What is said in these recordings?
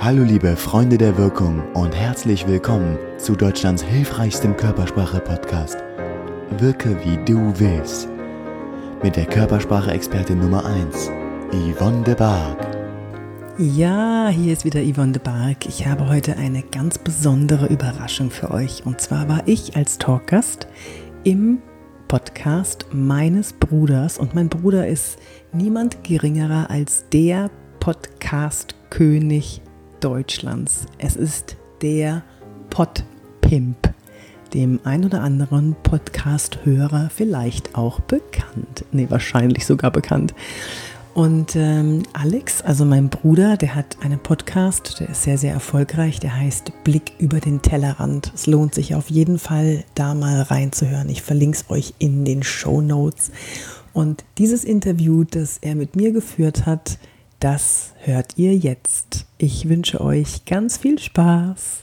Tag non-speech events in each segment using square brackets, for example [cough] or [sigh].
Hallo liebe Freunde der Wirkung und herzlich willkommen zu Deutschlands hilfreichstem Körpersprache-Podcast. Wirke wie du willst. Mit der Körpersprache-Expertin Nummer 1, Yvonne de Barg. Ja, hier ist wieder Yvonne de Barg. Ich habe heute eine ganz besondere Überraschung für euch. Und zwar war ich als Talkgast im Podcast meines Bruders. Und mein Bruder ist niemand geringerer als der Podcast-König Deutschlands. Es ist der Podpimp, dem ein oder anderen Podcast-Hörer vielleicht auch bekannt. Nee, wahrscheinlich sogar bekannt. Und ähm, Alex, also mein Bruder, der hat einen Podcast, der ist sehr, sehr erfolgreich, der heißt Blick über den Tellerrand. Es lohnt sich auf jeden Fall, da mal reinzuhören. Ich verlinke es euch in den Show Notes. Und dieses Interview, das er mit mir geführt hat, das hört ihr jetzt. Ich wünsche euch ganz viel Spaß.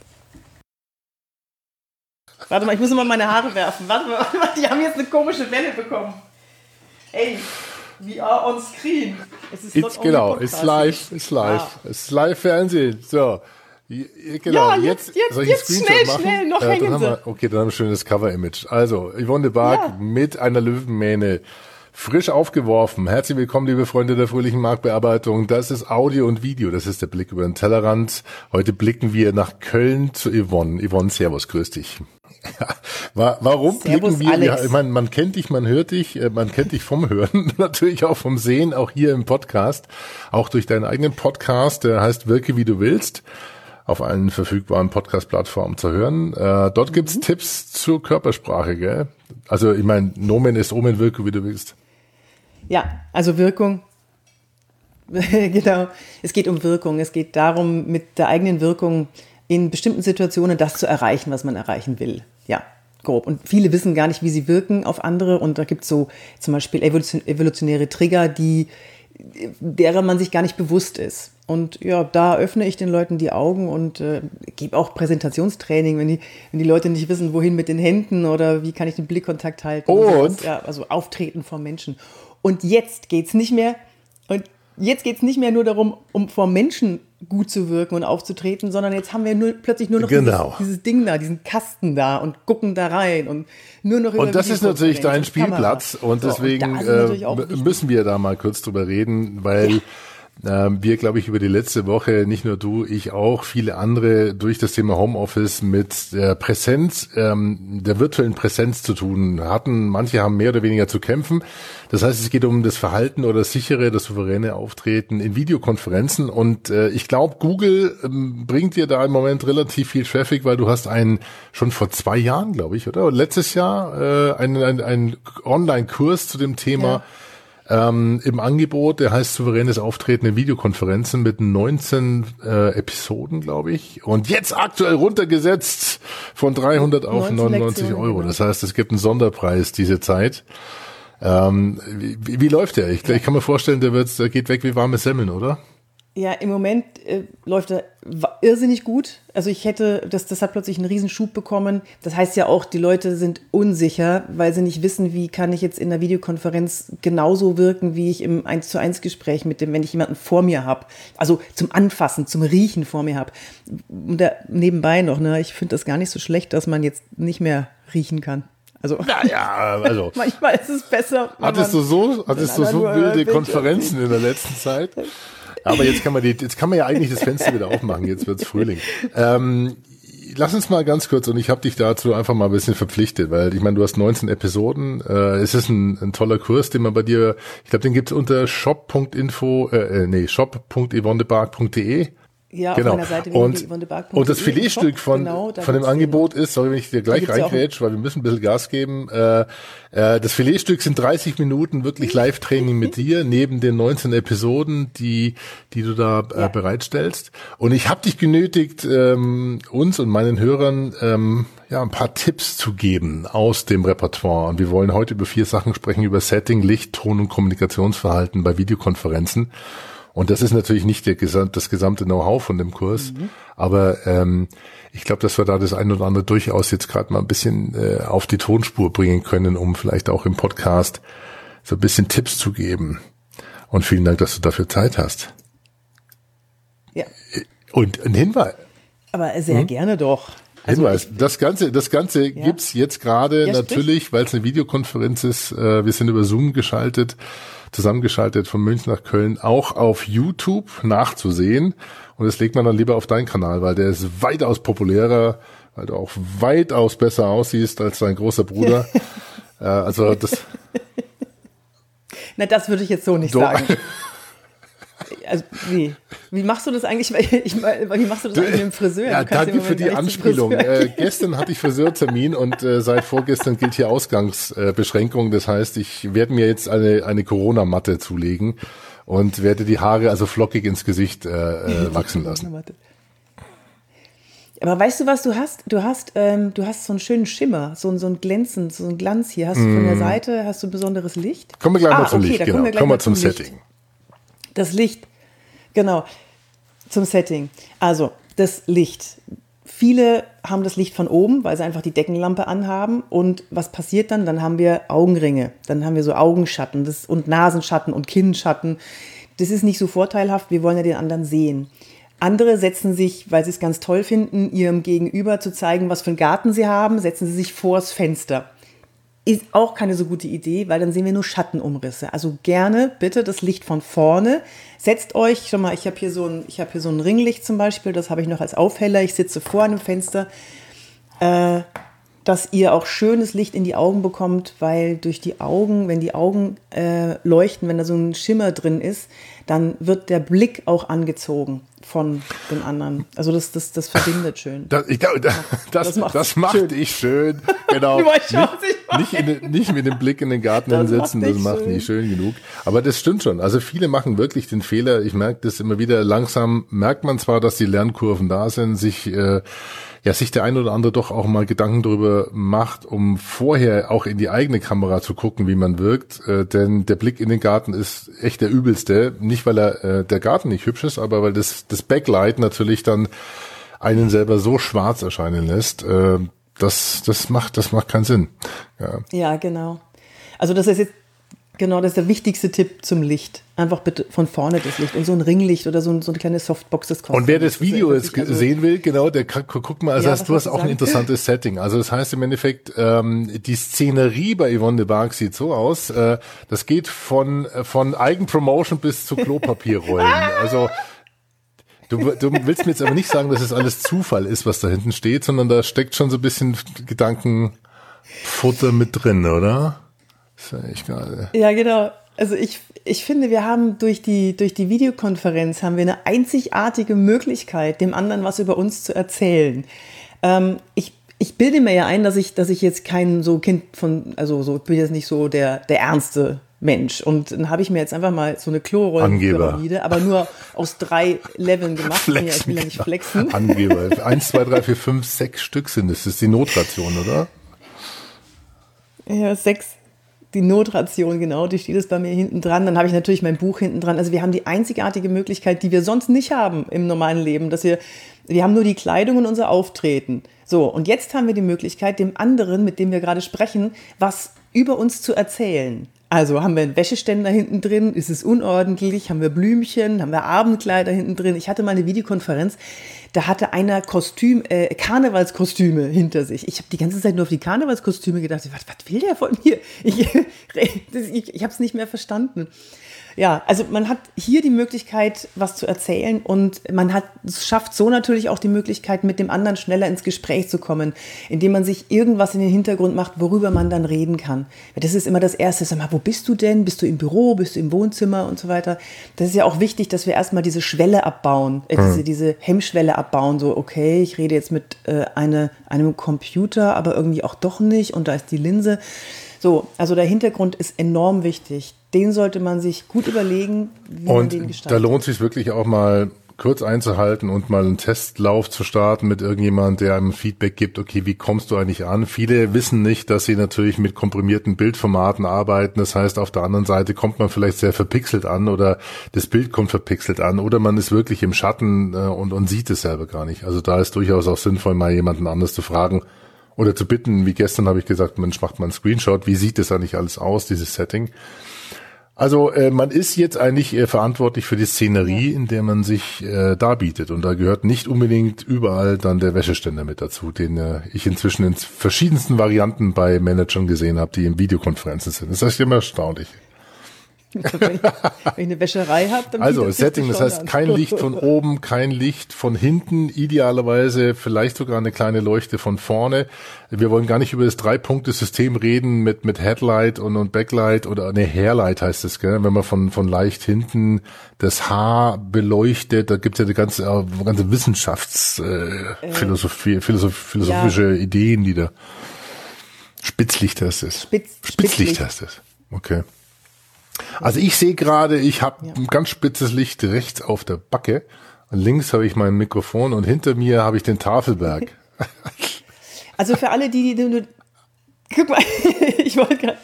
Warte mal, ich muss mal meine Haare werfen. Warte mal, [laughs] warte mal, die haben jetzt eine komische Welle bekommen. Ey, we are on screen. Es ist It's, genau, ist live, ist live, ah. ist live Fernsehen. So. Genau, ja, jetzt, jetzt, jetzt, jetzt schnell, machen? schnell, noch äh, hängen wir, Okay, dann haben wir ein schönes Cover-Image. Also, Yvonne de Barg ja. mit einer Löwenmähne Frisch aufgeworfen. Herzlich willkommen, liebe Freunde der fröhlichen Marktbearbeitung. Das ist Audio und Video. Das ist der Blick über den Tellerrand. Heute blicken wir nach Köln zu Yvonne. Yvonne, Servus, grüß dich. Warum Servus, blicken wir? Alex. Ja, ich meine, man kennt dich, man hört dich, äh, man kennt dich vom Hören, [laughs] natürlich auch vom Sehen, auch hier im Podcast, auch durch deinen eigenen Podcast, der heißt Wirke wie du willst auf allen verfügbaren Podcast-Plattformen zu hören. Äh, dort gibt's mhm. Tipps zur Körpersprache, gell? Also ich meine, Nomen ist Omen, wirke wie du willst. Ja, also Wirkung. [laughs] genau. Es geht um Wirkung. Es geht darum, mit der eigenen Wirkung in bestimmten Situationen das zu erreichen, was man erreichen will. Ja, grob. Und viele wissen gar nicht, wie sie wirken auf andere. Und da gibt es so zum Beispiel evolutionäre Trigger, die, derer man sich gar nicht bewusst ist. Und ja, da öffne ich den Leuten die Augen und äh, gebe auch Präsentationstraining, wenn die, wenn die Leute nicht wissen, wohin mit den Händen oder wie kann ich den Blickkontakt halten. Und? und ja, also auftreten vor Menschen. Und jetzt geht es nicht mehr, und jetzt geht es nicht mehr nur darum, um vor Menschen gut zu wirken und aufzutreten, sondern jetzt haben wir nur, plötzlich nur noch genau. dieses, dieses, Ding da, diesen Kasten da und gucken da rein und nur noch über Und das ist natürlich dein Spielplatz und deswegen und äh, müssen wir da mal kurz drüber reden, weil ja wir, glaube ich, über die letzte Woche, nicht nur du, ich auch, viele andere durch das Thema Homeoffice mit der Präsenz, ähm, der virtuellen Präsenz zu tun hatten. Manche haben mehr oder weniger zu kämpfen. Das heißt, es geht um das Verhalten oder das sichere, das souveräne Auftreten in Videokonferenzen. Und äh, ich glaube, Google ähm, bringt dir da im Moment relativ viel Traffic, weil du hast einen schon vor zwei Jahren, glaube ich, oder? Letztes Jahr äh, einen, einen, einen Online-Kurs zu dem Thema. Ja ähm, im Angebot. Der heißt souveränes Auftreten in Videokonferenzen mit 19 äh, Episoden, glaube ich. Und jetzt aktuell runtergesetzt von 300 auf 99 Lektionen, Euro. Das heißt, es gibt einen Sonderpreis diese Zeit. Ähm, wie, wie läuft der? Ich, ich kann mir vorstellen, der, wird, der geht weg wie warme Semmeln, oder? Ja, im Moment äh, läuft er irrsinnig gut. Also ich hätte, das, das hat plötzlich einen Riesenschub bekommen. Das heißt ja auch, die Leute sind unsicher, weil sie nicht wissen, wie kann ich jetzt in der Videokonferenz genauso wirken, wie ich im 1 zu 1 Gespräch mit dem, wenn ich jemanden vor mir habe. Also zum Anfassen, zum Riechen vor mir habe. Und da, nebenbei noch, ne, ich finde das gar nicht so schlecht, dass man jetzt nicht mehr riechen kann. Also, naja, also. [laughs] manchmal ist es besser. Hattest du so, hattest du so wilde Konferenzen in der letzten Zeit? Aber jetzt kann man die, jetzt kann man ja eigentlich das Fenster wieder aufmachen. Jetzt wird's Frühling. Ähm, lass uns mal ganz kurz und ich habe dich dazu einfach mal ein bisschen verpflichtet, weil ich meine, du hast 19 Episoden. Äh, es ist ein, ein toller Kurs, den man bei dir, ich glaube, den gibt's unter shop.info, äh, äh nee, shop.yvonnebark.de. Ja, genau. auf meiner Seite und, und das Filetstück von, genau, von dem Angebot ist, sorry, wenn ich dir gleich reingrätsch, weil wir müssen ein bisschen Gas geben. Äh, äh, das Filetstück sind 30 Minuten wirklich Live-Training mit dir, [laughs] neben den 19 Episoden, die, die du da äh, ja. bereitstellst. Und ich habe dich genötigt, ähm, uns und meinen Hörern ähm, ja ein paar Tipps zu geben aus dem Repertoire. Und wir wollen heute über vier Sachen sprechen, über Setting, Licht, Ton und Kommunikationsverhalten bei Videokonferenzen. Und das ist natürlich nicht der, das gesamte Know-how von dem Kurs, mhm. aber ähm, ich glaube, dass wir da das ein oder andere durchaus jetzt gerade mal ein bisschen äh, auf die Tonspur bringen können, um vielleicht auch im Podcast so ein bisschen Tipps zu geben. Und vielen Dank, dass du dafür Zeit hast. Ja. Und ein Hinweis. Aber sehr hm? gerne doch. Also Hinweis, ich, das Ganze, das Ganze ja? gibt's jetzt gerade ja, natürlich, weil es eine Videokonferenz ist. Äh, wir sind über Zoom geschaltet, zusammengeschaltet von München nach Köln, auch auf YouTube nachzusehen. Und das legt man dann lieber auf deinen Kanal, weil der ist weitaus populärer, weil du auch weitaus besser aussiehst als dein großer Bruder. [laughs] äh, also das. Na, das würde ich jetzt so nicht so, sagen. [laughs] Also, wie? Wie machst du das eigentlich? [laughs] Ich, wie machst du das eigentlich mit dem Friseur? Ja, danke für die Anspielung. Äh, gestern hatte ich Friseurtermin und äh, seit vorgestern gilt hier Ausgangsbeschränkung. das heißt, ich werde mir jetzt eine, eine Corona-Matte zulegen und werde die Haare also flockig ins Gesicht äh, äh, [laughs] wachsen lassen. Aber weißt du, was du hast? Du hast, ähm, du hast so einen schönen Schimmer, so, so ein Glänzen, so ein Glanz hier. Hast du von der mm. Seite, hast du besonderes Licht? Kommen wir gleich ah, mal zum okay, Licht, genau. Kommen wir, kommen wir zum, zum Setting. Das Licht, genau, zum Setting. Also, das Licht. Viele haben das Licht von oben, weil sie einfach die Deckenlampe anhaben. Und was passiert dann? Dann haben wir Augenringe, dann haben wir so Augenschatten das, und Nasenschatten und Kinnschatten. Das ist nicht so vorteilhaft, wir wollen ja den anderen sehen. Andere setzen sich, weil sie es ganz toll finden, ihrem Gegenüber zu zeigen, was für einen Garten sie haben, setzen sie sich vors Fenster. Ist auch keine so gute Idee, weil dann sehen wir nur Schattenumrisse. Also gerne bitte das Licht von vorne. Setzt euch, schau mal, ich habe hier, so ein, hab hier so ein Ringlicht zum Beispiel, das habe ich noch als Aufheller. Ich sitze vor einem Fenster. Äh, dass ihr auch schönes Licht in die Augen bekommt, weil durch die Augen, wenn die Augen äh, leuchten, wenn da so ein Schimmer drin ist, dann wird der Blick auch angezogen von den anderen. Also das, das, das verbindet schön. Das, ich glaube, das, das, das, das macht schön. dich schön. Genau. [laughs] nicht, nicht, in, nicht, mit dem Blick in den Garten hinsetzen, das macht schön. nicht schön genug. Aber das stimmt schon. Also viele machen wirklich den Fehler. Ich merke das immer wieder. Langsam merkt man zwar, dass die Lernkurven da sind, sich äh, ja sich der ein oder andere doch auch mal Gedanken darüber macht, um vorher auch in die eigene Kamera zu gucken, wie man wirkt. Äh, denn der Blick in den Garten ist echt der übelste. Nicht, weil er äh, der Garten nicht hübsch ist, aber weil das, das Backlight natürlich dann einen selber so schwarz erscheinen lässt. Äh, das, das macht, das macht keinen Sinn. Ja, ja genau. Also das ist jetzt Genau, das ist der wichtigste Tipp zum Licht. Einfach bitte von vorne das Licht. Und so ein Ringlicht oder so, ein, so eine kleine Softbox, das kostet. Und wer das Video jetzt also, sehen will, genau, der kann, guck mal, also ja, hast, du hast auch ein interessantes Setting. Also das heißt im Endeffekt, ähm, die Szenerie bei Yvonne de Barg sieht so aus, äh, das geht von, von Eigenpromotion bis zu Klopapierrollen. [laughs] also Du, du willst mir jetzt aber nicht sagen, dass es alles Zufall ist, was da hinten steht, sondern da steckt schon so ein bisschen Gedankenfutter mit drin, oder? Ist echt geil. Ja, genau. Also ich, ich finde, wir haben durch die, durch die Videokonferenz haben wir eine einzigartige Möglichkeit, dem anderen was über uns zu erzählen. Ähm, ich, ich bilde mir ja ein, dass ich, dass ich jetzt kein so Kind von, also so, ich bin jetzt nicht so der, der ernste Mensch. Und dann habe ich mir jetzt einfach mal so eine Klorollenpyramide, aber nur aus drei Leveln gemacht. Flex ja, ich will ja nicht flexen. Angeber. Eins, zwei, drei, vier, fünf, sechs Stück sind es. Das ist die Notration, oder? Ja, sechs die Notration, genau, die steht es bei mir hinten dran. Dann habe ich natürlich mein Buch hinten dran. Also wir haben die einzigartige Möglichkeit, die wir sonst nicht haben im normalen Leben, dass wir, wir haben nur die Kleidung und unser Auftreten. So, und jetzt haben wir die Möglichkeit, dem anderen, mit dem wir gerade sprechen, was über uns zu erzählen. Also haben wir einen Wäscheständer hinten drin, ist es unordentlich, haben wir Blümchen, haben wir Abendkleider hinten drin. Ich hatte mal eine Videokonferenz, da hatte einer Kostüm, äh, Karnevalskostüme hinter sich. Ich habe die ganze Zeit nur auf die Karnevalskostüme gedacht. Was, was will der von mir? Ich, [laughs] ich, ich habe es nicht mehr verstanden ja, also man hat hier die Möglichkeit, was zu erzählen und man hat, schafft so natürlich auch die Möglichkeit, mit dem anderen schneller ins Gespräch zu kommen, indem man sich irgendwas in den Hintergrund macht, worüber man dann reden kann. Das ist immer das Erste. Sag mal, wo bist du denn? Bist du im Büro? Bist du im Wohnzimmer und so weiter? Das ist ja auch wichtig, dass wir erstmal diese Schwelle abbauen, äh, diese, diese Hemmschwelle abbauen. So, okay, ich rede jetzt mit äh, eine, einem Computer, aber irgendwie auch doch nicht und da ist die Linse. So, also der Hintergrund ist enorm wichtig. Den sollte man sich gut überlegen, wie und man den gestaltet. Da lohnt sich wirklich auch mal kurz einzuhalten und mal einen Testlauf zu starten mit irgendjemand, der einem Feedback gibt, okay, wie kommst du eigentlich an? Viele wissen nicht, dass sie natürlich mit komprimierten Bildformaten arbeiten. Das heißt, auf der anderen Seite kommt man vielleicht sehr verpixelt an oder das Bild kommt verpixelt an oder man ist wirklich im Schatten äh, und, und sieht es selber gar nicht. Also da ist durchaus auch sinnvoll, mal jemanden anders zu fragen, oder zu bitten, wie gestern habe ich gesagt, Mensch, macht mal einen Screenshot, wie sieht das eigentlich alles aus, dieses Setting? Also äh, man ist jetzt eigentlich äh, verantwortlich für die Szenerie, in der man sich äh, darbietet. Und da gehört nicht unbedingt überall dann der Wäscheständer mit dazu, den äh, ich inzwischen in verschiedensten Varianten bei Managern gesehen habe, die in Videokonferenzen sind. Das ist immer erstaunlich. Wenn, ich, wenn ich eine Wäscherei habe, dann Also Setting, das heißt kein Licht von oben, kein Licht von hinten, idealerweise vielleicht sogar eine kleine Leuchte von vorne. Wir wollen gar nicht über das Drei-Punkte-System reden mit mit Headlight und, und Backlight oder ne Hairlight heißt es, gell? wenn man von von leicht hinten das Haar beleuchtet, da gibt es ja die ganze äh, ganze Wissenschaftsphilosophie, äh, Philosoph philosophische ja. Ideen, die da Spitzlicht heißt es. Spitz, Spitzlicht, Spitzlicht heißt es. Okay. Also ich sehe gerade, ich habe ja. ein ganz spitzes Licht rechts auf der Backe. Und links habe ich mein Mikrofon und hinter mir habe ich den Tafelberg. [laughs] Also für alle, die, die nur, guck mal, [laughs] ich wollte gerade,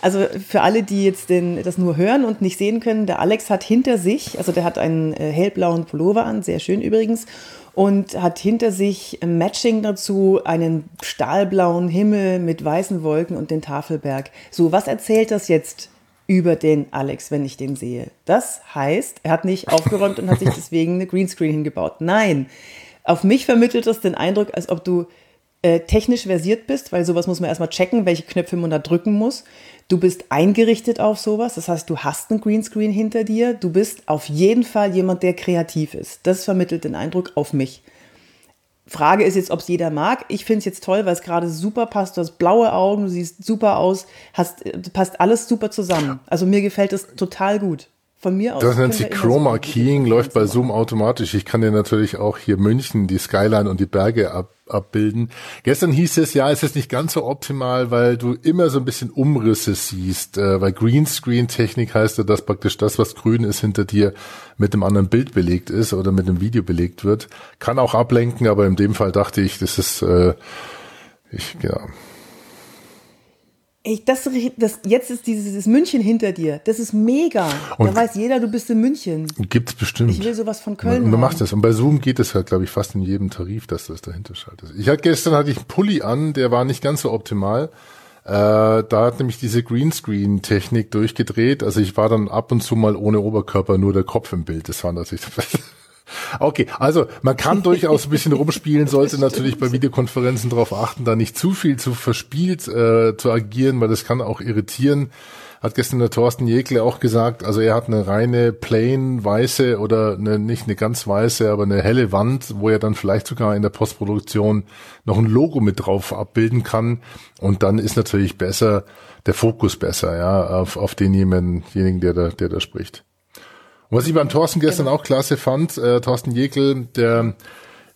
also für alle, die jetzt den, das nur hören und nicht sehen können, der Alex hat hinter sich, also der hat einen äh, hellblauen Pullover an, sehr schön übrigens, und hat hinter sich Matching dazu einen stahlblauen Himmel mit weißen Wolken und den Tafelberg. So, was erzählt das jetzt über den Alex, wenn ich den sehe. Das heißt, er hat nicht aufgeräumt und hat sich deswegen eine Greenscreen hingebaut. Nein, auf mich vermittelt das den Eindruck, als ob du äh, technisch versiert bist, weil sowas muss man erstmal checken, welche Knöpfe man da drücken muss. Du bist eingerichtet auf sowas, das heißt, du hast einen Greenscreen hinter dir. Du bist auf jeden Fall jemand, der kreativ ist. Das vermittelt den Eindruck auf mich. Frage ist jetzt, ob es jeder mag. Ich finde es jetzt toll, weil es gerade super passt. Du hast blaue Augen, du siehst super aus, hast, passt alles super zusammen. Also mir gefällt es total gut. Von mir aus. Das nennt sich Chroma Keying, läuft bei Zoom automatisch. Ich kann dir natürlich auch hier München, die Skyline und die Berge ab, abbilden. Gestern hieß es, ja, es ist nicht ganz so optimal, weil du immer so ein bisschen Umrisse siehst. Äh, weil Greenscreen-Technik heißt ja, dass praktisch das, was grün ist, hinter dir mit einem anderen Bild belegt ist oder mit einem Video belegt wird. Kann auch ablenken, aber in dem Fall dachte ich, das ist, äh, ich, ja, Ey, das, das, jetzt ist dieses München hinter dir. Das ist mega. Und da weiß jeder, du bist in München. Gibt's bestimmt. Ich will sowas von Köln. Man, man macht das. Und bei Zoom geht es halt, glaube ich, fast in jedem Tarif, dass das dahinter schaltet. Ich hatte gestern hatte ich einen Pulli an, der war nicht ganz so optimal. Äh, da hat nämlich diese Greenscreen-Technik durchgedreht. Also ich war dann ab und zu mal ohne Oberkörper, nur der Kopf im Bild. Das war natürlich [laughs] Okay, also man kann [laughs] durchaus ein bisschen rumspielen, sollte natürlich bei Videokonferenzen darauf achten, da nicht zu viel zu verspielt äh, zu agieren, weil das kann auch irritieren. Hat gestern der Thorsten Jekle auch gesagt, also er hat eine reine plain weiße oder eine, nicht eine ganz weiße, aber eine helle Wand, wo er dann vielleicht sogar in der Postproduktion noch ein Logo mit drauf abbilden kann. Und dann ist natürlich besser, der Fokus besser, ja, auf, auf denjenigen, der da, der da spricht. Was ich beim Thorsten gestern genau. auch klasse fand, äh, Thorsten Jekel, der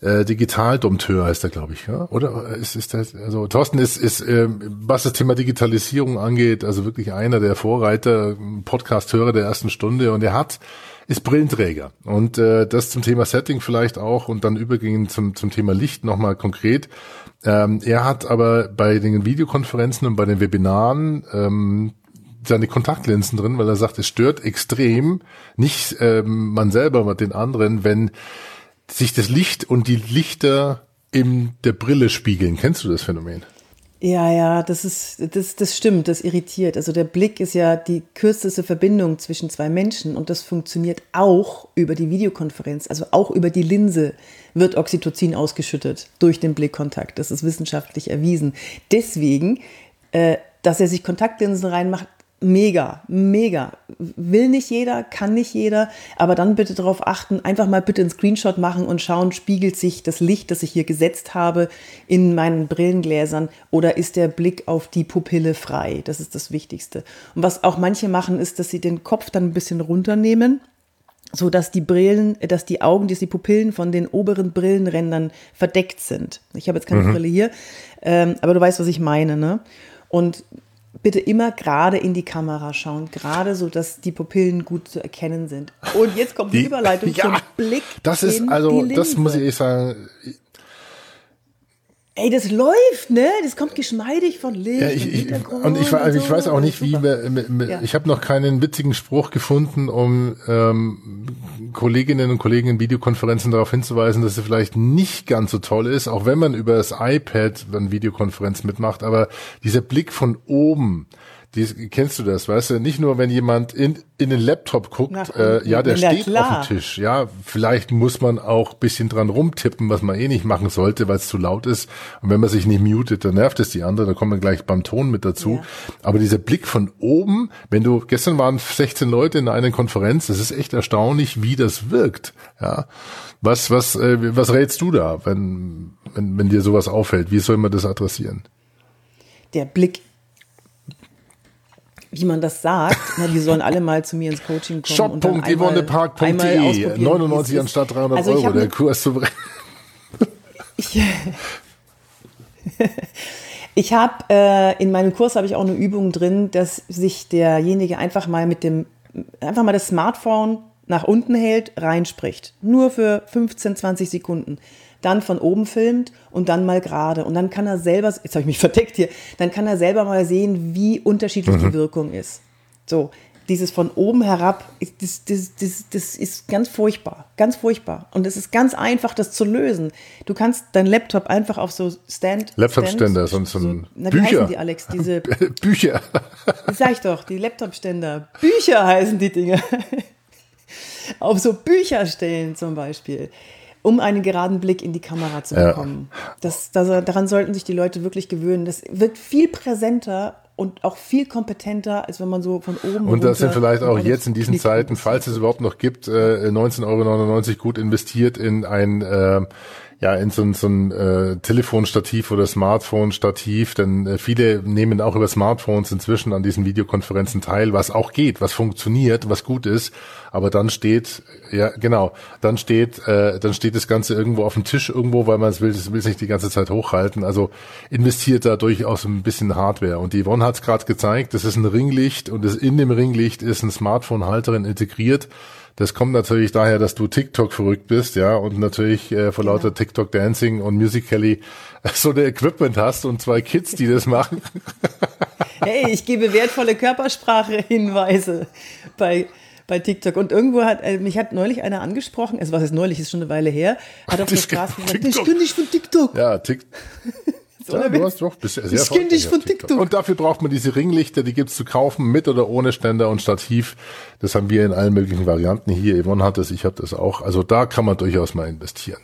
äh, Digitaldompteur heißt er, glaube ich, ja? Oder ist, ist das, also Thorsten ist, ist äh, was das Thema Digitalisierung angeht, also wirklich einer der Vorreiter, Podcast-Hörer der ersten Stunde und er hat ist Brillenträger. Und äh, das zum Thema Setting vielleicht auch und dann übergehen zum, zum Thema Licht nochmal konkret. Ähm, er hat aber bei den Videokonferenzen und bei den Webinaren ähm, seine Kontaktlinsen drin, weil er sagt, es stört extrem, nicht ähm, man selber, aber den anderen, wenn sich das Licht und die Lichter in der Brille spiegeln. Kennst du das Phänomen? Ja, ja, das ist, das, das stimmt, das irritiert. Also der Blick ist ja die kürzeste Verbindung zwischen zwei Menschen und das funktioniert auch über die Videokonferenz, also auch über die Linse wird Oxytocin ausgeschüttet durch den Blickkontakt. Das ist wissenschaftlich erwiesen. Deswegen, äh, dass er sich Kontaktlinsen reinmacht, mega, mega. Will nicht jeder, kann nicht jeder, aber dann bitte darauf achten, einfach mal bitte einen Screenshot machen und schauen, spiegelt sich das Licht, das ich hier gesetzt habe, in meinen Brillengläsern oder ist der Blick auf die Pupille frei? Das ist das Wichtigste. Und was auch manche machen, ist, dass sie den Kopf dann ein bisschen runternehmen so dass die Brillen, dass die Augen, dass die Pupillen von den oberen Brillenrändern verdeckt sind. Ich habe jetzt keine mhm. Brille hier, ähm, aber du weißt, was ich meine, ne? Und bitte immer gerade in die Kamera schauen, gerade so, dass die Pupillen gut zu erkennen sind. Und jetzt kommt die, die Überleitung [laughs] ja, zum Blick. Das ist also, das muss ich sagen. Ey, das läuft, ne? Das kommt geschmeidig von Licht. Ja, ich, ich, und ich, und so. ich weiß auch nicht, wie wir, ja. ich habe noch keinen witzigen Spruch gefunden, um ähm, Kolleginnen und Kollegen in Videokonferenzen darauf hinzuweisen, dass sie vielleicht nicht ganz so toll ist, auch wenn man über das iPad eine Videokonferenz mitmacht, aber dieser Blick von oben, die, kennst du das, weißt du? Nicht nur, wenn jemand in, in den Laptop guckt, Nach, äh, ja, der steht klar. auf dem Tisch. Ja, vielleicht muss man auch bisschen dran rumtippen, was man eh nicht machen sollte, weil es zu laut ist. Und wenn man sich nicht mutet, dann nervt es die andere. Da kommen wir gleich beim Ton mit dazu. Ja. Aber dieser Blick von oben, wenn du, gestern waren 16 Leute in einer Konferenz, das ist echt erstaunlich, wie das wirkt. Ja. Was, was, äh, was rätst du da, wenn, wenn, wenn dir sowas auffällt? Wie soll man das adressieren? Der Blick wie man das sagt. Na, die sollen alle mal zu mir ins Coaching kommen. Shop.yvonnepark.de 99 anstatt 300 also Euro, der Kurs zu [laughs] ich, ich habe äh, in meinem Kurs habe ich auch eine Übung drin, dass sich derjenige einfach mal mit dem einfach mal das Smartphone nach unten hält, reinspricht. Nur für 15, 20 Sekunden dann von oben filmt und dann mal gerade. Und dann kann er selber, jetzt habe ich mich [laughs] verdeckt hier, dann kann er selber mal sehen, wie unterschiedlich mhm. die Wirkung ist. So, dieses von oben herab, das, das, das, das ist ganz furchtbar, ganz furchtbar. Und es ist ganz einfach, das zu lösen. Du kannst deinen Laptop einfach auf so Stand. Laptop-Ständer, so, so, so na, wie Bücher. heißen die, Alex? Diese [laughs] Bücher. [laughs] Das sag ich doch, die Laptop-Ständer. Bücher heißen die Dinge. auf so Bücher stellen zum Beispiel um einen geraden Blick in die Kamera zu bekommen. Ja. Das, das, daran sollten sich die Leute wirklich gewöhnen. Das wird viel präsenter und auch viel kompetenter, als wenn man so von oben. Und das sind vielleicht auch jetzt in diesen Knick Zeiten, falls es überhaupt noch gibt, äh, 19,99 Euro gut investiert in ein äh, ja in so ein, so ein äh, Telefonstativ oder Smartphone-Stativ, denn äh, viele nehmen auch über Smartphones inzwischen an diesen Videokonferenzen teil, was auch geht, was funktioniert, was gut ist, aber dann steht, ja genau, dann steht, äh, dann steht das Ganze irgendwo auf dem Tisch irgendwo, weil man es will, es will es nicht die ganze Zeit hochhalten, also investiert da durchaus ein bisschen Hardware. Und die Yvonne hat es gerade gezeigt, das ist ein Ringlicht und das in dem Ringlicht ist ein Smartphone-Halterin integriert, das kommt natürlich daher, dass du TikTok verrückt bist, ja, und natürlich äh, vor genau. lauter TikTok Dancing und Musical.ly so ein Equipment hast und zwei Kids, die das machen. [laughs] Hey, ich gebe wertvolle Körpersprache-Hinweise bei bei TikTok. Und irgendwo hat, äh, mich hat neulich einer angesprochen, also was ist neulich, ist schon eine Weile her, hat auf der Straße gesagt, ich bin nicht von TikTok. Ja, TikTok. [laughs] Ja, du hast doch, bist sehr ich kenne dich von TikTok. TikTok. Und dafür braucht man diese Ringlichter, die gibt's zu kaufen, mit oder ohne Ständer und Stativ. Das haben wir in allen möglichen Varianten hier. Yvonne hat das, ich habe das auch. Also da kann man durchaus mal investieren.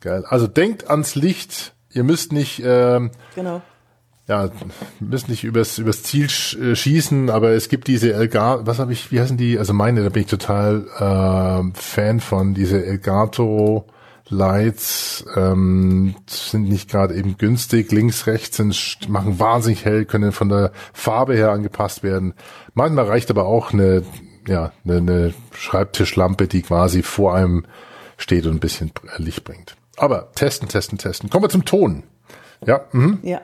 Geil. Also denkt ans Licht. Ihr müsst nicht, ähm, genau. ja, müsst nicht übers, übers Ziel äh, schießen, aber es gibt diese Elgato, was habe ich, wie heißen die? Also meine, da bin ich total äh, Fan von, diese Elgato Lights ähm, sind nicht gerade eben günstig. Links, rechts sind, machen wahnsinnig hell, können von der Farbe her angepasst werden. Manchmal reicht aber auch eine, ja, eine, eine Schreibtischlampe, die quasi vor einem steht und ein bisschen Licht bringt. Aber testen, testen, testen. Kommen wir zum Ton. Ja. Mhm. Ja.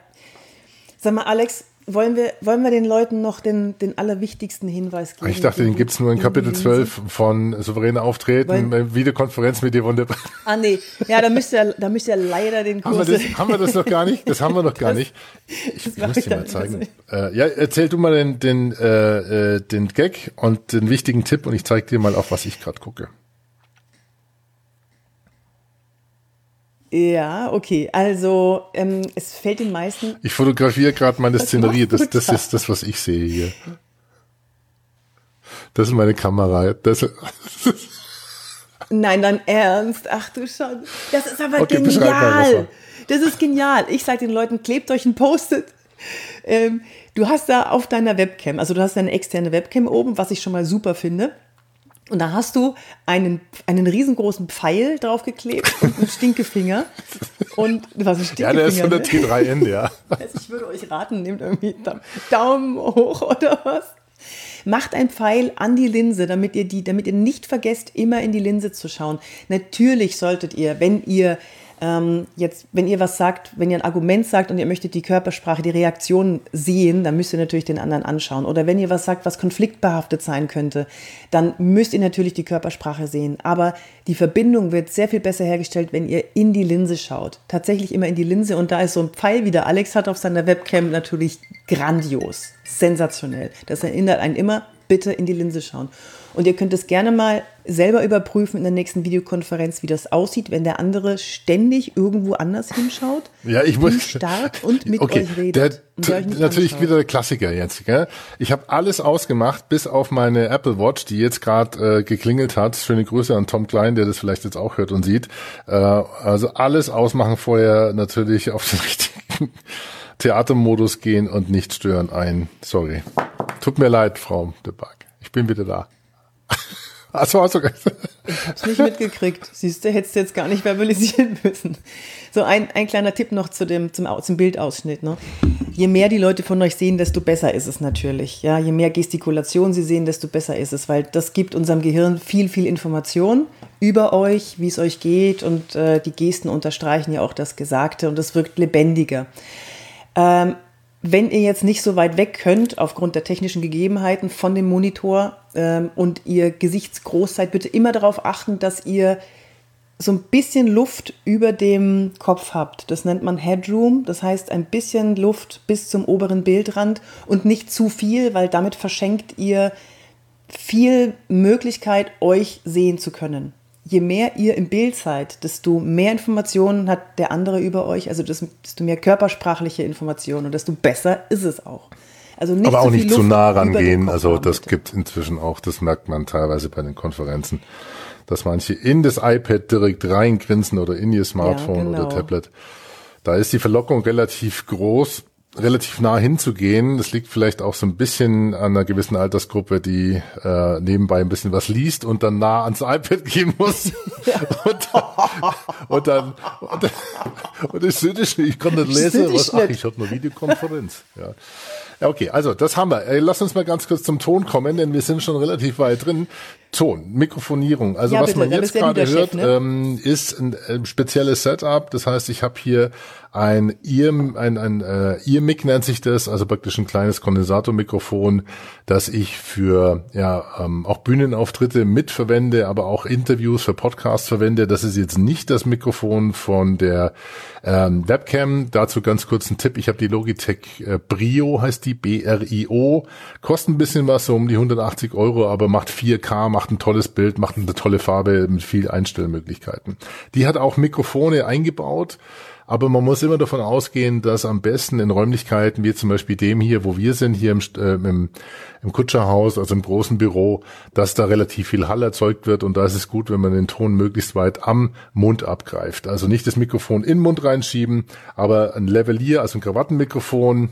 Sag mal, Alex, wollen wir, wollen wir den Leuten noch den, den allerwichtigsten Hinweis geben? Ich dachte, den gibt's nur in Kapitel 12 von Souveräne Auftreten, Weil, Videokonferenz mit dir Wunderbar. Ah, nee. Ja, da müsst ihr, da müsst ihr leider den Kurs... Haben wir, das, haben wir das noch gar nicht? Das haben wir noch gar das, nicht. Ich muss dir mal zeigen. Äh, ja, erzähl du mal den, den, äh, äh, den Gag und den wichtigen Tipp und ich zeige dir mal auch, was ich gerade gucke. Ja, okay. Also ähm, es fällt den meisten. Ich fotografiere gerade meine Szenerie. Das, das ist das, was ich sehe hier. Das ist meine Kamera. Das, Nein, dann ernst. Ach du schon. Das ist aber okay, genial. Das ist genial. Ich sage den Leuten, klebt euch ein Post-it. Ähm, du hast da auf deiner Webcam, also du hast deine externe Webcam oben, was ich schon mal super finde. Und da hast du einen, einen riesengroßen Pfeil draufgeklebt und einen Stinkefinger. Und was ein Stinkefinger? Ja, der ist von der T3N, ja. Also ich würde euch raten, nehmt irgendwie Daumen hoch oder was. Macht ein Pfeil an die Linse, damit ihr die, damit ihr nicht vergesst, immer in die Linse zu schauen. Natürlich solltet ihr, wenn ihr ähm, jetzt, wenn ihr was sagt, wenn ihr ein Argument sagt und ihr möchtet die Körpersprache, die Reaktion sehen, dann müsst ihr natürlich den anderen anschauen. Oder wenn ihr was sagt, was konfliktbehaftet sein könnte, dann müsst ihr natürlich die Körpersprache sehen. Aber die Verbindung wird sehr viel besser hergestellt, wenn ihr in die Linse schaut. Tatsächlich immer in die Linse und da ist so ein Pfeil, wie der Alex hat auf seiner Webcam, natürlich grandios, sensationell. Das erinnert einen immer bitte in die Linse schauen. Und ihr könnt es gerne mal selber überprüfen in der nächsten Videokonferenz, wie das aussieht, wenn der andere ständig irgendwo anders hinschaut. Ja, ich muss stark und mit okay, euch redet. Der, euch natürlich anschaut. wieder der Klassiker jetzt. Gell? Ich habe alles ausgemacht, bis auf meine Apple Watch, die jetzt gerade äh, geklingelt hat. Schöne Grüße an Tom Klein, der das vielleicht jetzt auch hört und sieht. Äh, also alles ausmachen vorher natürlich auf den [laughs] richtigen Theatermodus gehen und nicht stören ein. Sorry. Tut mir leid, Frau de Bag. Ich bin wieder da. [laughs] Achso, du Ich hab's nicht mitgekriegt. Siehst du, hättest du jetzt gar nicht verbalisieren müssen. So, ein, ein kleiner Tipp noch zu dem, zum, zum Bildausschnitt. Ne? Je mehr die Leute von euch sehen, desto besser ist es natürlich. Ja, je mehr Gestikulation sie sehen, desto besser ist es, weil das gibt unserem Gehirn viel, viel Information über euch, wie es euch geht und äh, die Gesten unterstreichen ja auch das Gesagte und es wirkt lebendiger. Ähm, wenn ihr jetzt nicht so weit weg könnt, aufgrund der technischen Gegebenheiten von dem Monitor ähm, und ihr gesichtsgroß seid, bitte immer darauf achten, dass ihr so ein bisschen Luft über dem Kopf habt. Das nennt man Headroom, das heißt ein bisschen Luft bis zum oberen Bildrand und nicht zu viel, weil damit verschenkt ihr viel Möglichkeit, euch sehen zu können je mehr ihr im Bild seid, desto mehr Informationen hat der andere über euch, also desto mehr körpersprachliche Informationen und desto besser ist es auch. Also nicht Aber auch nicht zu nah rangehen, also das bitte. gibt inzwischen auch, das merkt man teilweise bei den Konferenzen, dass manche in das iPad direkt reingrinsen oder in ihr Smartphone ja, genau. oder Tablet. Da ist die Verlockung relativ groß, relativ nah hinzugehen. Das liegt vielleicht auch so ein bisschen an einer gewissen Altersgruppe, die äh, nebenbei ein bisschen was liest und dann nah ans iPad [laughs] gehen muss. und, und, dann und, dann, und das ist ich kann nicht lesen, was, ach, ich habe eine Videokonferenz. Ja. Ja, okay, also das haben wir. Lass uns mal ganz kurz zum Ton kommen, denn wir sind schon relativ weit drin. Ton, Mikrofonierung. Also ja, was bitte, man jetzt gerade hört, ne? ähm, ist ein, ein spezielles Setup. Das heißt, ich habe hier ein Ear, ein, ein äh, Ear-Mic nennt sich das, also praktisch ein kleines Kondensatormikrofon, das ich für ja ähm, auch Bühnenauftritte mitverwende, aber auch Interviews für Podcasts verwende. Das ist jetzt nicht das Mikrofon von der ähm, Webcam. Dazu ganz kurz ein Tipp. Ich habe die Logitech äh, Brio, heißt die, B-R-I-O. Kostet ein bisschen was, so um die 180 Euro, aber macht 4K, macht ein tolles Bild, macht eine tolle Farbe mit viel Einstellmöglichkeiten. Die hat auch Mikrofone eingebaut. Aber man muss immer davon ausgehen, dass am besten in Räumlichkeiten wie zum Beispiel dem hier, wo wir sind, hier im, äh, im, im Kutscherhaus, also im großen Büro, dass da relativ viel Hall erzeugt wird und da ist es gut, wenn man den Ton möglichst weit am Mund abgreift. Also nicht das Mikrofon in den Mund reinschieben, aber ein Levelier, also ein Krawattenmikrofon,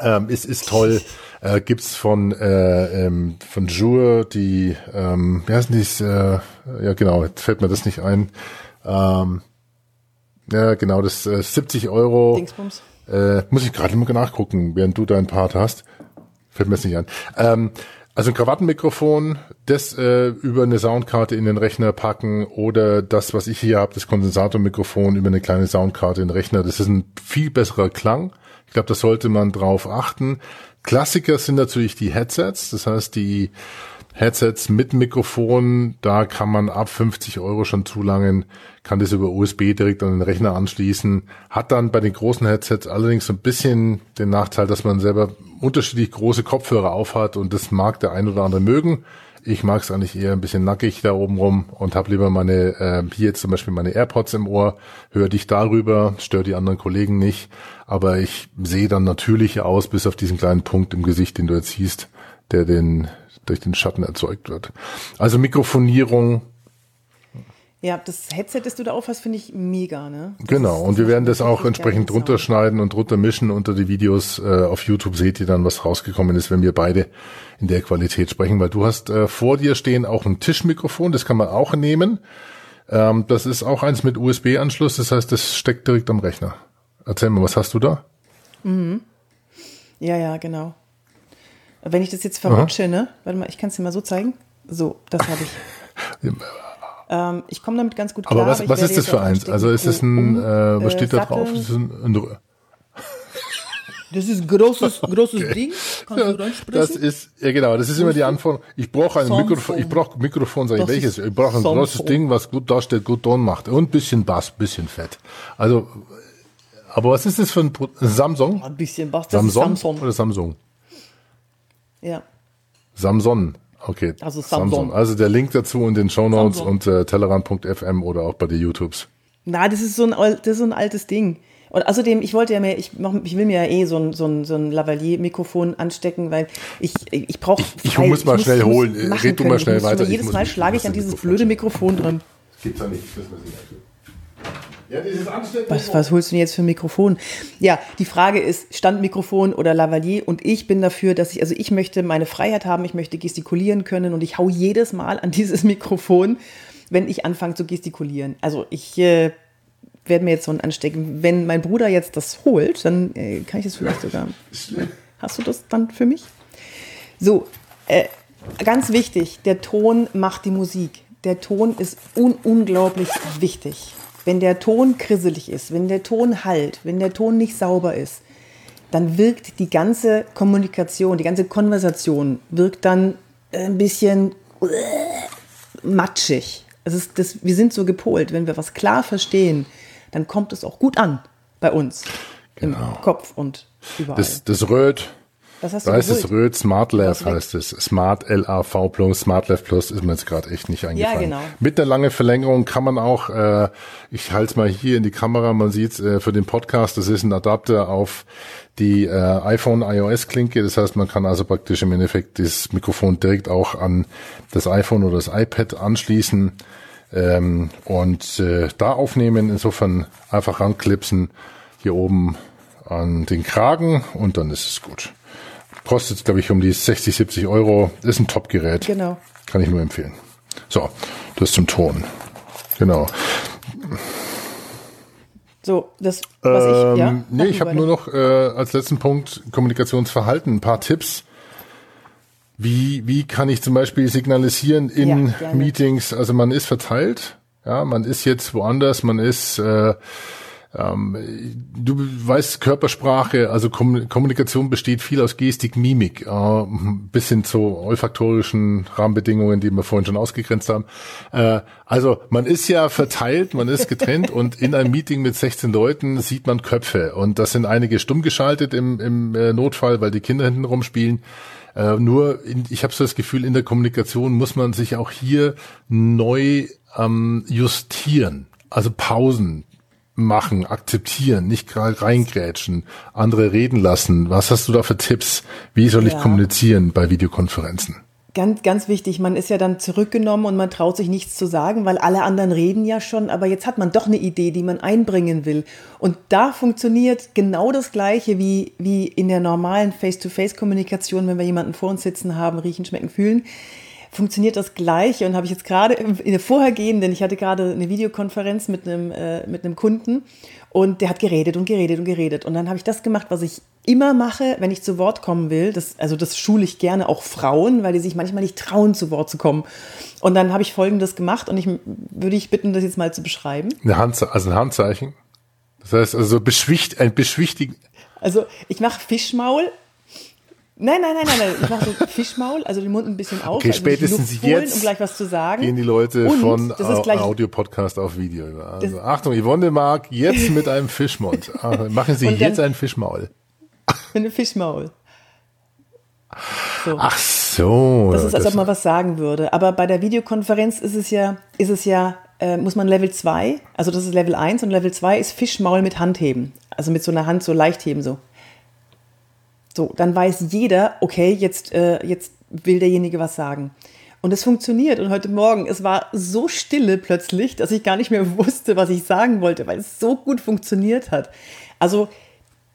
ähm, ist, ist toll. Äh, gibt's von, äh, ähm, von Jure, die, ähm, wie heißt die, äh, ja genau, jetzt fällt mir das nicht ein. Ähm, ja, genau, das äh, 70 Euro. Dingsbums. Äh, muss ich gerade mal nachgucken, während du deinen Part hast. Fällt mir jetzt nicht an. Ähm, also ein Krawattenmikrofon, das äh, über eine Soundkarte in den Rechner packen oder das, was ich hier habe, das Kondensatormikrofon über eine kleine Soundkarte in den Rechner. Das ist ein viel besserer Klang. Ich glaube, da sollte man drauf achten. Klassiker sind natürlich die Headsets, das heißt die Headsets mit Mikrofon, da kann man ab 50 Euro schon zulangen, kann das über USB direkt an den Rechner anschließen, hat dann bei den großen Headsets allerdings so ein bisschen den Nachteil, dass man selber unterschiedlich große Kopfhörer aufhat und das mag der ein oder andere mögen. Ich mag es eigentlich eher ein bisschen nackig da oben rum und habe lieber meine, äh, hier jetzt zum Beispiel meine AirPods im Ohr, höre dich darüber, störe die anderen Kollegen nicht, aber ich sehe dann natürlich aus, bis auf diesen kleinen Punkt im Gesicht, den du jetzt siehst, der den durch den Schatten erzeugt wird. Also Mikrofonierung. Ja, das Headset, das du da auf hast, finde ich mega, ne? Das genau, ist, und wir werden das auch entsprechend drunter schneiden und drunter mischen unter die Videos. Äh, auf YouTube seht ihr dann, was rausgekommen ist, wenn wir beide in der Qualität sprechen, weil du hast äh, vor dir stehen auch ein Tischmikrofon, das kann man auch nehmen. Ähm, das ist auch eins mit USB-Anschluss, das heißt, das steckt direkt am Rechner. Erzähl mal, was hast du da? Mhm. Ja, ja, genau. Wenn ich das jetzt verrutsche, ne? Warte mal, ich kann es dir mal so zeigen. So, das habe ich. [laughs] ähm, ich komme damit ganz gut klar. Aber was, was ist das für eins? Also ist es ein, um, äh, was steht da drauf? Das ist ein, ein [laughs] das ist ein großes, großes okay. Ding. Kannst du reinsprechen? [laughs] Das ist, ja genau, das ist immer die Anforderung. Ich brauche ein Mikrofon, ich brauche Mikrofon, sag ich welches? Ich brauche ein großes Ding, was gut darstellt, gut Ton macht. Und bisschen Bass, bisschen Fett. Also, aber was ist das für ein Samsung? Ein bisschen Bass, das Samsung ist Samsung. Oder Samsung? Ja. Samson. Okay. Also Samson. Samson. Also der Link dazu in den Show Notes und äh, tellerrand.fm oder auch bei den YouTubes. Na, das ist so ein, das ist so ein altes Ding. Und außerdem, ich wollte ja mehr, ich, mach, ich will mir ja eh so ein, so ein, so ein Lavalier-Mikrofon anstecken, weil ich, ich brauche. Ich, ich muss mal ich schnell muss, holen. Red du mal schnell ich weiter. Jedes Mal schlage ich an dieses blöde Mikrofon dran. Das gibt's ja nicht, das müssen wir ja, was, was holst du denn jetzt für ein Mikrofon? Ja, die Frage ist Standmikrofon oder Lavalier und ich bin dafür, dass ich, also ich möchte meine Freiheit haben, ich möchte gestikulieren können und ich hau jedes Mal an dieses [laughs] Mikrofon, wenn ich anfange zu gestikulieren. Also ich äh, werde mir jetzt so ein anstecken. Wenn mein Bruder jetzt das holt, dann äh, kann ich das vielleicht sogar. Hast du das dann für mich? So, äh, ganz wichtig, der Ton macht die Musik. Der Ton ist un unglaublich wichtig. Wenn der Ton krisselig ist, wenn der Ton halt, wenn der Ton nicht sauber ist, dann wirkt die ganze Kommunikation, die ganze Konversation wirkt dann ein bisschen matschig. Es ist das, wir sind so gepolt, wenn wir was klar verstehen, dann kommt es auch gut an bei uns. Genau. Im Kopf und überall. Das, das Röt was hast du Da ist es Röd Smart Lav heißt es. Smart LAV Plus, Smart Lav Plus ist mir jetzt gerade echt nicht eingefallen. Ja, genau. Mit der langen Verlängerung kann man auch, äh, ich halte es mal hier in die Kamera, man sieht äh, für den Podcast, das ist ein Adapter auf die äh, iPhone iOS Klinke. Das heißt, man kann also praktisch im Endeffekt das Mikrofon direkt auch an das iPhone oder das iPad anschließen ähm, und äh, da aufnehmen. Insofern einfach ranklipsen hier oben an den Kragen und dann ist es gut. Kostet, glaube ich, um die 60, 70 Euro. Ist ein Top-Gerät. Genau. Kann ich nur empfehlen. So, das zum Ton. Genau. So, das, was ähm, ich, ja. Nee, ich habe nur noch äh, als letzten Punkt Kommunikationsverhalten, ein paar Tipps. Wie, wie kann ich zum Beispiel signalisieren in ja, Meetings? Also man ist verteilt, ja, man ist jetzt woanders, man ist äh, ähm, du weißt Körpersprache, also Kommunikation besteht viel aus Gestik, Mimik, äh, bis hin zu olfaktorischen Rahmenbedingungen, die wir vorhin schon ausgegrenzt haben. Äh, also man ist ja verteilt, man ist getrennt [laughs] und in einem Meeting mit 16 Leuten sieht man Köpfe und das sind einige stumm geschaltet im, im äh, Notfall, weil die Kinder hinten rumspielen. Äh, nur, in, ich habe so das Gefühl, in der Kommunikation muss man sich auch hier neu ähm, justieren. Also Pausen, machen, akzeptieren, nicht reingrätschen, andere reden lassen. Was hast du da für Tipps? Wie soll ich kommunizieren bei Videokonferenzen? Ganz, ganz wichtig, man ist ja dann zurückgenommen und man traut sich nichts zu sagen, weil alle anderen reden ja schon, aber jetzt hat man doch eine Idee, die man einbringen will. Und da funktioniert genau das Gleiche wie, wie in der normalen Face-to-Face-Kommunikation, wenn wir jemanden vor uns sitzen haben, riechen, schmecken, fühlen funktioniert das Gleiche und habe ich jetzt gerade in der vorhergehenden, ich hatte gerade eine Videokonferenz mit einem, äh, mit einem Kunden und der hat geredet und geredet und geredet. Und dann habe ich das gemacht, was ich immer mache, wenn ich zu Wort kommen will. Das, also das schule ich gerne auch Frauen, weil die sich manchmal nicht trauen, zu Wort zu kommen. Und dann habe ich Folgendes gemacht und ich würde ich bitten, das jetzt mal zu beschreiben. Eine Hand, also ein Handzeichen. Das heißt also beschwicht, ein beschwichtigen. Also ich mache Fischmaul Nein, nein, nein, nein, nein. Ich mache so [laughs] Fischmaul, also den Mund ein bisschen auf. Okay, also spätestens jetzt um gleich was zu sagen. gehen die Leute Und von Audio-Podcast auf Video über. Also Achtung, Yvonne mag jetzt mit einem Fischmund. [laughs] Machen Sie jetzt ein Fischmaul. [laughs] Mit einem Fischmaul. So. Ach so. Das ist, als ob man was sagen würde. Aber bei der Videokonferenz ist es ja, ist es ja, äh, muss man Level 2, also das ist Level 1 und Level 2 ist Fischmaul mit Handheben. Also mit so einer Hand so leicht heben, so. So, dann weiß jeder, okay, jetzt, äh, jetzt will derjenige was sagen. Und es funktioniert. Und heute Morgen, es war so stille plötzlich, dass ich gar nicht mehr [laughs] wusste, was ich sagen wollte, weil es so gut funktioniert hat. Also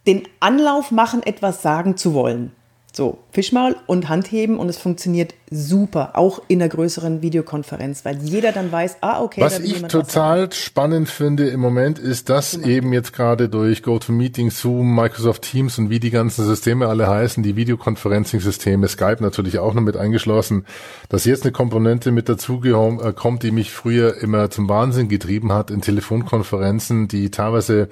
den Anlauf machen, etwas sagen zu wollen. So, Fischmaul und Handheben und es funktioniert super, auch in einer größeren Videokonferenz, weil jeder dann weiß, ah, okay. Was ich total spannend finde im Moment ist, dass genau. eben jetzt gerade durch GoToMeeting, Zoom, Microsoft Teams und wie die ganzen Systeme alle heißen, die Videokonferencing-Systeme, Skype natürlich auch noch mit eingeschlossen, dass jetzt eine Komponente mit dazu äh, kommt, die mich früher immer zum Wahnsinn getrieben hat in Telefonkonferenzen, die teilweise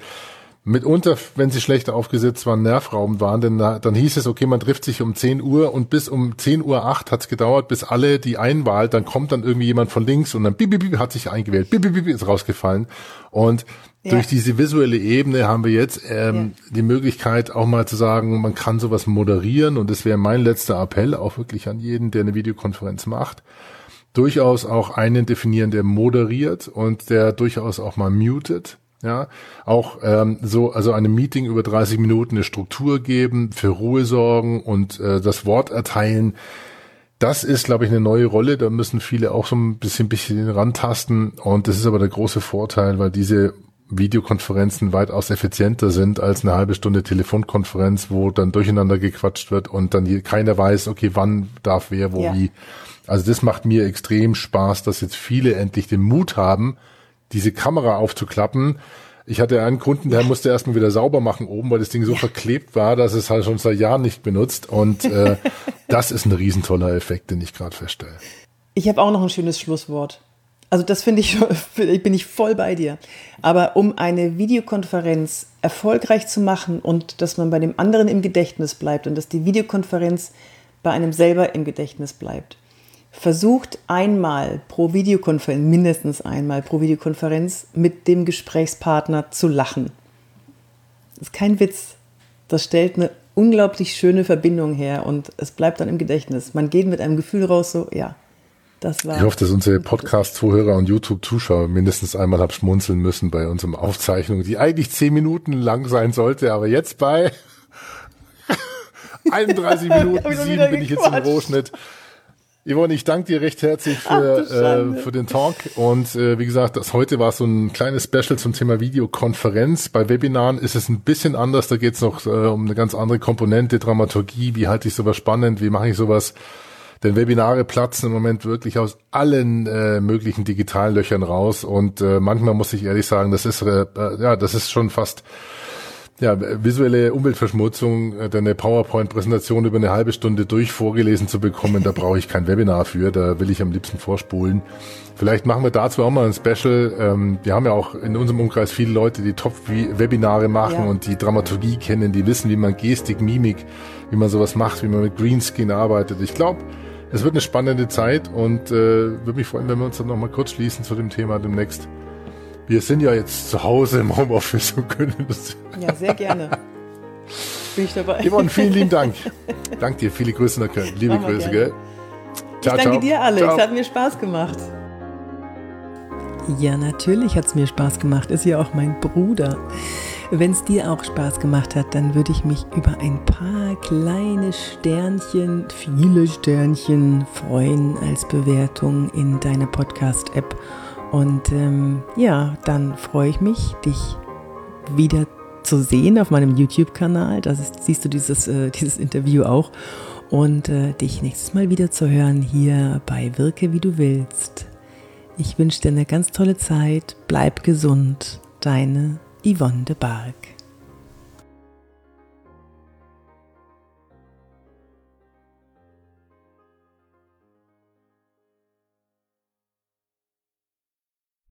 mitunter, wenn sie schlecht aufgesetzt waren, nervraubend waren, denn da, dann hieß es, okay, man trifft sich um 10 Uhr und bis um 10 Uhr 8 hat es gedauert, bis alle die einwahlt, dann kommt dann irgendwie jemand von links und dann bip, bip, bip, hat sich eingewählt, bip, bip, bip, ist rausgefallen. Und ja. durch diese visuelle Ebene haben wir jetzt ähm, ja. die Möglichkeit auch mal zu sagen, man kann sowas moderieren und das wäre mein letzter Appell, auch wirklich an jeden, der eine Videokonferenz macht durchaus auch einen definieren, der moderiert und der durchaus auch mal mutet ja, auch ähm, so, also einem Meeting über 30 Minuten eine Struktur geben, für Ruhe sorgen und äh, das Wort erteilen. Das ist, glaube ich, eine neue Rolle. Da müssen viele auch so ein bisschen, bisschen rantasten. Und das ist aber der große Vorteil, weil diese Videokonferenzen weitaus effizienter sind als eine halbe Stunde Telefonkonferenz, wo dann durcheinander gequatscht wird und dann keiner weiß, okay, wann darf wer wo ja. wie. Also das macht mir extrem Spaß, dass jetzt viele endlich den Mut haben, diese Kamera aufzuklappen. Ich hatte einen Kunden, der musste erstmal wieder sauber machen oben, weil das Ding so verklebt war, dass es halt schon seit Jahren nicht benutzt. Und äh, [laughs] das ist ein riesentoller Effekt, den ich gerade feststelle. Ich habe auch noch ein schönes Schlusswort. Also das finde ich, [laughs] bin ich voll bei dir. Aber um eine Videokonferenz erfolgreich zu machen und dass man bei dem anderen im Gedächtnis bleibt und dass die Videokonferenz bei einem selber im Gedächtnis bleibt, versucht einmal pro Videokonferenz, mindestens einmal pro Videokonferenz mit dem Gesprächspartner zu lachen. Das ist kein Witz. Das stellt eine unglaublich schöne Verbindung her und es bleibt dann im Gedächtnis. Man geht mit einem Gefühl raus, so, ja, das war. Ich hoffe, dass unsere Podcast-Zuhörer und YouTube-Zuschauer mindestens einmal haben schmunzeln müssen bei unserem Aufzeichnung, die eigentlich zehn Minuten lang sein sollte, aber jetzt bei [laughs] 31 [laughs] Minuten sieben bin ich jetzt im Rohschnitt. Yvonne, ich danke dir recht herzlich für, Ach, äh, für den Talk. Und äh, wie gesagt, das heute war so ein kleines Special zum Thema Videokonferenz. Bei Webinaren ist es ein bisschen anders. Da geht es noch äh, um eine ganz andere Komponente, Dramaturgie. Wie halte ich sowas spannend? Wie mache ich sowas? Denn Webinare platzen im Moment wirklich aus allen äh, möglichen digitalen Löchern raus. Und äh, manchmal muss ich ehrlich sagen, das ist äh, ja, das ist schon fast ja, visuelle Umweltverschmutzung, äh, deine PowerPoint-Präsentation über eine halbe Stunde durch vorgelesen zu bekommen, da brauche ich kein Webinar für, da will ich am liebsten vorspulen. Vielleicht machen wir dazu auch mal ein Special. Ähm, wir haben ja auch in unserem Umkreis viele Leute, die Top-Webinare machen ja. und die Dramaturgie kennen, die wissen, wie man Gestik, Mimik, wie man sowas macht, wie man mit Greenscreen arbeitet. Ich glaube, es wird eine spannende Zeit und äh, würde mich freuen, wenn wir uns dann nochmal kurz schließen zu dem Thema demnächst. Wir sind ja jetzt zu Hause im Homeoffice und können das. Ja, sehr gerne. Bin ich dabei. Yvonne, vielen lieben Dank. [laughs] Dank dir. Viele Grüße nach Köln. Liebe Grüße, gell? Ciao, ich danke ciao. dir, Alex. Ciao. Hat mir Spaß gemacht. Ja, natürlich hat es mir Spaß gemacht. Ist ja auch mein Bruder. Wenn es dir auch Spaß gemacht hat, dann würde ich mich über ein paar kleine Sternchen, viele Sternchen freuen als Bewertung in deiner Podcast-App. Und ähm, ja, dann freue ich mich, dich wieder zu sehen auf meinem YouTube-Kanal. Da siehst du dieses, äh, [laughs] dieses Interview auch. Und äh, dich nächstes Mal wieder zu hören hier bei Wirke wie du willst. Ich wünsche dir eine ganz tolle Zeit. Bleib gesund. Deine Yvonne de Barg.